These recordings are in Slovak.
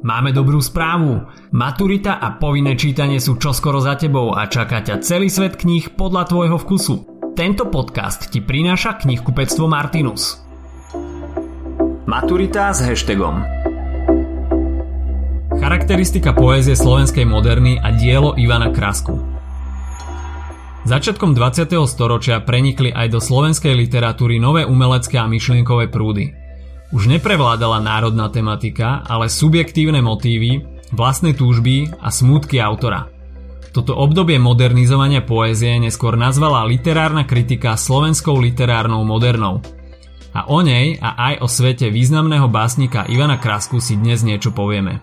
Máme dobrú správu. Maturita a povinné čítanie sú čoskoro za tebou a čaká ťa celý svet kníh podľa tvojho vkusu. Tento podcast ti prináša knihkupectvo Martinus. Maturita s hashtagom Charakteristika poézie slovenskej moderny a dielo Ivana Krasku Začiatkom 20. storočia prenikli aj do slovenskej literatúry nové umelecké a myšlienkové prúdy – už neprevládala národná tematika, ale subjektívne motívy, vlastné túžby a smútky autora. Toto obdobie modernizovania poézie neskôr nazvala literárna kritika slovenskou literárnou modernou. A o nej a aj o svete významného básnika Ivana Krasku si dnes niečo povieme.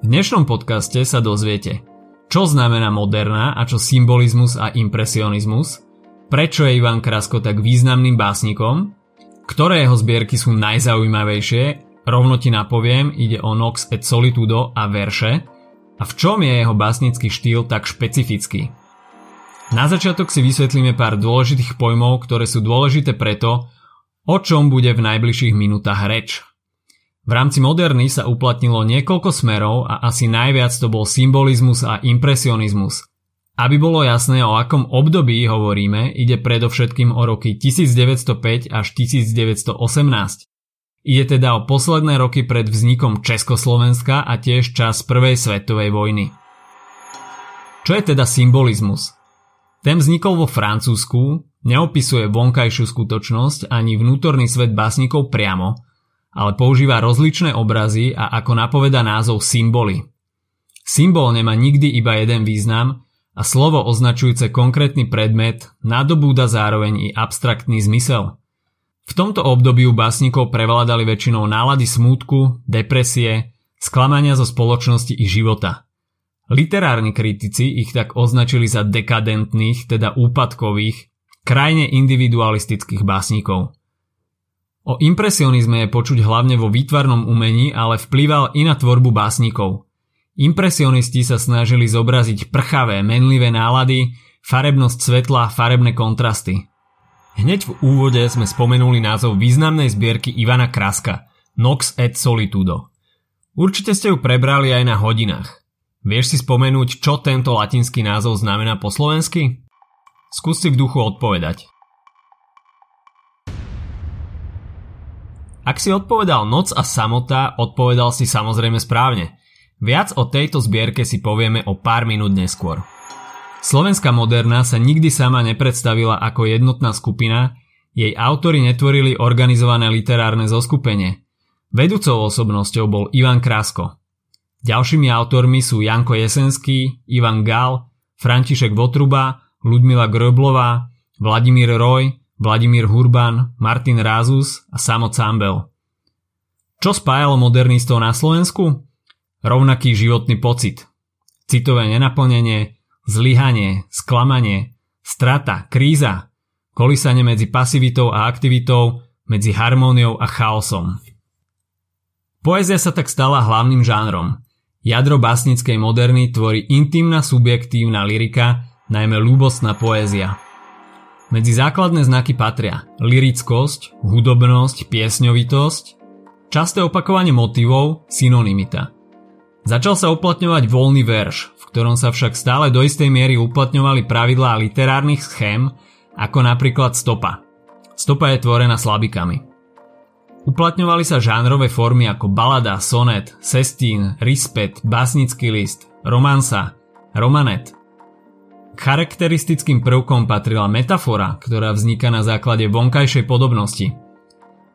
V dnešnom podcaste sa dozviete, čo znamená moderná a čo symbolizmus a impresionizmus, prečo je Ivan Krasko tak významným básnikom ktoré jeho zbierky sú najzaujímavejšie, rovno ti napoviem, ide o Nox et Solitudo a verše, a v čom je jeho básnický štýl tak špecifický. Na začiatok si vysvetlíme pár dôležitých pojmov, ktoré sú dôležité preto, o čom bude v najbližších minútach reč. V rámci moderny sa uplatnilo niekoľko smerov a asi najviac to bol symbolizmus a impresionizmus – aby bolo jasné, o akom období hovoríme, ide predovšetkým o roky 1905 až 1918. Ide teda o posledné roky pred vznikom Československa a tiež čas Prvej svetovej vojny. Čo je teda symbolizmus? Ten vznikol vo Francúzsku, neopisuje vonkajšiu skutočnosť ani vnútorný svet básnikov priamo, ale používa rozličné obrazy a ako napoveda názov symboly. Symbol nemá nikdy iba jeden význam, a slovo označujúce konkrétny predmet nadobúda zároveň i abstraktný zmysel. V tomto období u básnikov prevládali väčšinou nálady smútku, depresie, sklamania zo spoločnosti i života. Literárni kritici ich tak označili za dekadentných, teda úpadkových, krajne individualistických básnikov. O impresionizme je počuť hlavne vo výtvarnom umení, ale vplyval i na tvorbu básnikov – Impresionisti sa snažili zobraziť prchavé, menlivé nálady, farebnosť svetla, farebné kontrasty. Hneď v úvode sme spomenuli názov významnej zbierky Ivana Kraska Nox et Solitudo. Určite ste ju prebrali aj na hodinách. Vieš si spomenúť, čo tento latinský názov znamená po slovensky? Skús si v duchu odpovedať. Ak si odpovedal noc a samota, odpovedal si samozrejme správne – Viac o tejto zbierke si povieme o pár minút neskôr. Slovenská moderna sa nikdy sama nepredstavila ako jednotná skupina, jej autory netvorili organizované literárne zoskupenie. Vedúcou osobnosťou bol Ivan Krasko. Ďalšími autormi sú Janko Jesenský, Ivan Gal, František Votruba, Ludmila Groblová, Vladimír Roj, Vladimír Hurban, Martin Rázus a Samo Cambel. Čo spájalo modernistov na Slovensku? Rovnaký životný pocit. Citové nenaplnenie, zlyhanie, sklamanie, strata, kríza, kolísanie medzi pasivitou a aktivitou, medzi harmóniou a chaosom. Poézia sa tak stala hlavným žánrom. Jadro básnickej moderny tvorí intimná subjektívna lyrika, najmä ľúbostná poézia. Medzi základné znaky patria lirickosť, hudobnosť, piesňovitosť, časté opakovanie motivov, synonymita – Začal sa uplatňovať voľný verš, v ktorom sa však stále do istej miery uplatňovali pravidlá literárnych schém, ako napríklad stopa. Stopa je tvorená slabikami. Uplatňovali sa žánrové formy ako balada, sonet, sestín, rispet, básnický list, romansa, romanet. Charakteristickým prvkom patrila metafora, ktorá vzniká na základe vonkajšej podobnosti –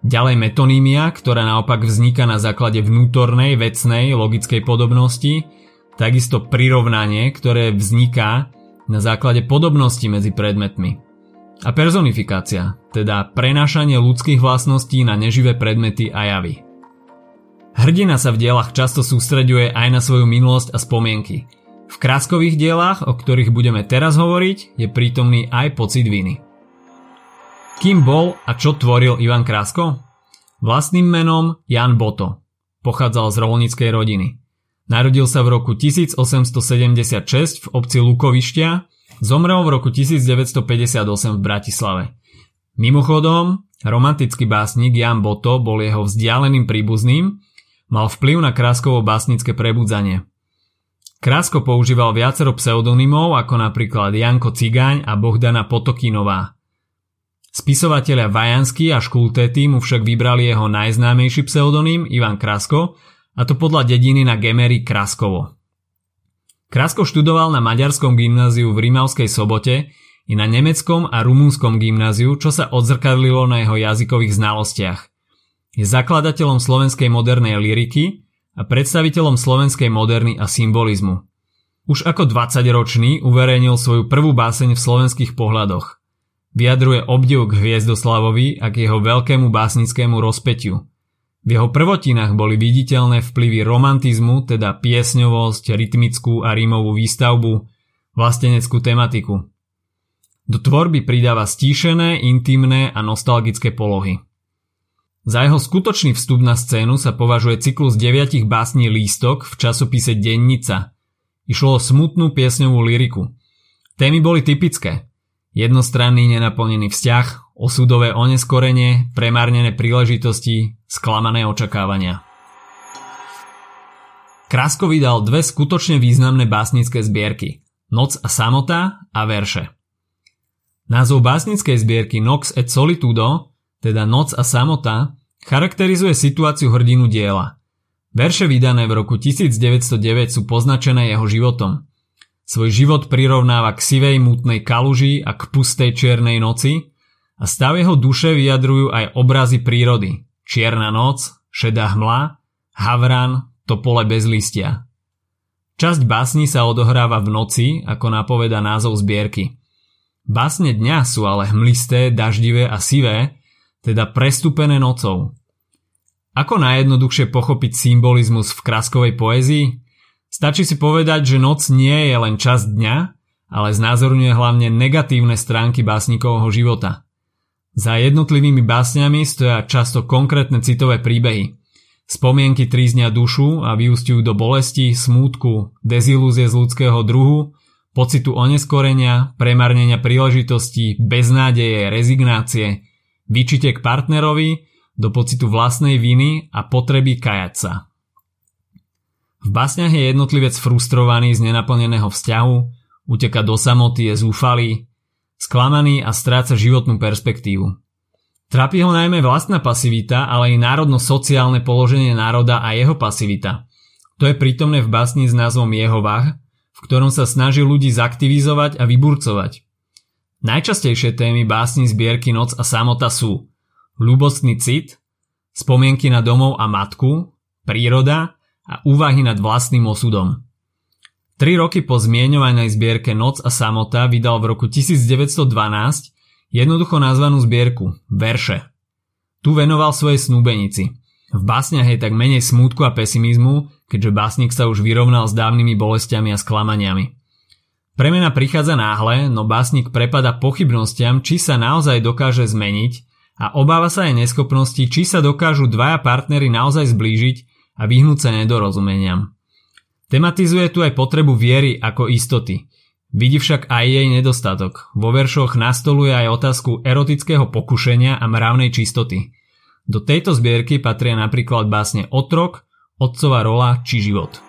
Ďalej metonímia, ktorá naopak vzniká na základe vnútornej, vecnej, logickej podobnosti, takisto prirovnanie, ktoré vzniká na základe podobnosti medzi predmetmi. A personifikácia, teda prenášanie ľudských vlastností na neživé predmety a javy. Hrdina sa v dielach často sústreďuje aj na svoju minulosť a spomienky. V kráskových dielach, o ktorých budeme teraz hovoriť, je prítomný aj pocit viny. Kým bol a čo tvoril Ivan Krasko? Vlastným menom Jan Boto. Pochádzal z rolníckej rodiny. Narodil sa v roku 1876 v obci Lukovištia, zomrel v roku 1958 v Bratislave. Mimochodom, romantický básnik Jan Boto bol jeho vzdialeným príbuzným, mal vplyv na Kráskovo básnické prebudzanie. Krásko používal viacero pseudonymov ako napríklad Janko Cigáň a Bohdana Potokinová. Spisovatelia Vajanský a Škultéty mu však vybrali jeho najznámejší pseudonym Ivan Krasko a to podľa dediny na Gemery Kraskovo. Krasko študoval na maďarskom gymnáziu v Rímavskej sobote i na nemeckom a rumúnskom gymnáziu, čo sa odzrkadlilo na jeho jazykových znalostiach. Je zakladateľom slovenskej modernej liriky a predstaviteľom slovenskej moderny a symbolizmu. Už ako 20-ročný uverejnil svoju prvú báseň v slovenských pohľadoch. Vyjadruje obdiv k Hviezdoslavovi a k jeho veľkému básnickému rozpetiu. V jeho prvotinách boli viditeľné vplyvy romantizmu, teda piesňovosť, rytmickú a rímovú výstavbu, vlasteneckú tematiku. Do tvorby pridáva stíšené, intimné a nostalgické polohy. Za jeho skutočný vstup na scénu sa považuje cyklus deviatich básní Lístok v časopise Dennica. Išlo o smutnú piesňovú liriku. Témy boli typické. Jednostranný nenaplnený vzťah, osudové oneskorenie, premárnené príležitosti, sklamané očakávania. Krasko vydal dve skutočne významné básnické zbierky Noc a samota a verše. Názov básnickej zbierky Nox et Solitudo, teda Noc a samota, Charakterizuje situáciu hrdinu diela. Verše vydané v roku 1909 sú poznačené jeho životom. Svoj život prirovnáva k sivej mutnej kaluži a k pustej čiernej noci a stav jeho duše vyjadrujú aj obrazy prírody. Čierna noc, šedá hmla, havran, topole bez listia. Časť básni sa odohráva v noci, ako napoveda názov zbierky. Básne dňa sú ale hmlisté, daždivé a sivé, teda prestúpené nocou. Ako najjednoduchšie pochopiť symbolizmus v kráskovej poézii? Stačí si povedať, že noc nie je len čas dňa, ale znázorňuje hlavne negatívne stránky básnikovho života. Za jednotlivými básňami stoja často konkrétne citové príbehy. Spomienky tríznia dušu a vyústiujú do bolesti, smútku, dezilúzie z ľudského druhu, pocitu oneskorenia, premarnenia príležitostí, beznádeje, rezignácie, výčitek partnerovi do pocitu vlastnej viny a potreby kajať sa. V básniach je jednotlivec frustrovaný z nenaplneného vzťahu, uteka do samoty, je zúfalý, sklamaný a stráca životnú perspektívu. Trápi ho najmä vlastná pasivita, ale i národno-sociálne položenie národa a jeho pasivita. To je prítomné v básni s názvom Jehovah, v ktorom sa snaží ľudí zaktivizovať a vyburcovať. Najčastejšie témy básni zbierky Noc a samota sú ľubostný cit, spomienky na domov a matku, príroda a úvahy nad vlastným osudom. Tri roky po zmienovanej zbierke Noc a samota vydal v roku 1912 jednoducho nazvanú zbierku Verše. Tu venoval svojej snúbenici. V básniach je tak menej smútku a pesimizmu, keďže básnik sa už vyrovnal s dávnymi bolestiami a sklamaniami. Premena prichádza náhle, no básnik prepada pochybnostiam, či sa naozaj dokáže zmeniť a obáva sa aj neschopnosti, či sa dokážu dvaja partnery naozaj zblížiť a vyhnúť sa nedorozumeniam. Tematizuje tu aj potrebu viery ako istoty. Vidí však aj jej nedostatok. Vo veršoch nastoluje aj otázku erotického pokušenia a mravnej čistoty. Do tejto zbierky patria napríklad básne Otrok, Otcova rola či život.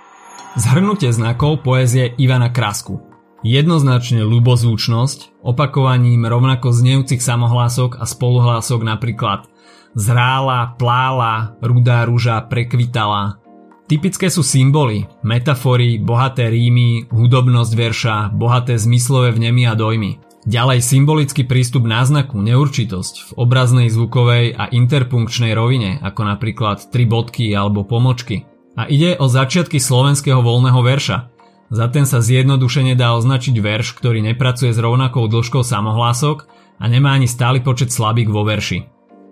Zhrnutie znakov poézie Ivana Krasku Jednoznačne ľubozvučnosť, opakovaním rovnako znejúcich samohlások a spoluhlások napríklad zrála, plála, rudá rúža, prekvitala. Typické sú symboly, metafory, bohaté rímy, hudobnosť verša, bohaté zmyslové vnemy a dojmy. Ďalej symbolický prístup náznaku, neurčitosť v obraznej, zvukovej a interpunkčnej rovine, ako napríklad tri bodky alebo pomočky. A ide o začiatky slovenského voľného verša, za ten sa zjednodušene dá označiť verš, ktorý nepracuje s rovnakou dĺžkou samohlások a nemá ani stály počet slabík vo verši.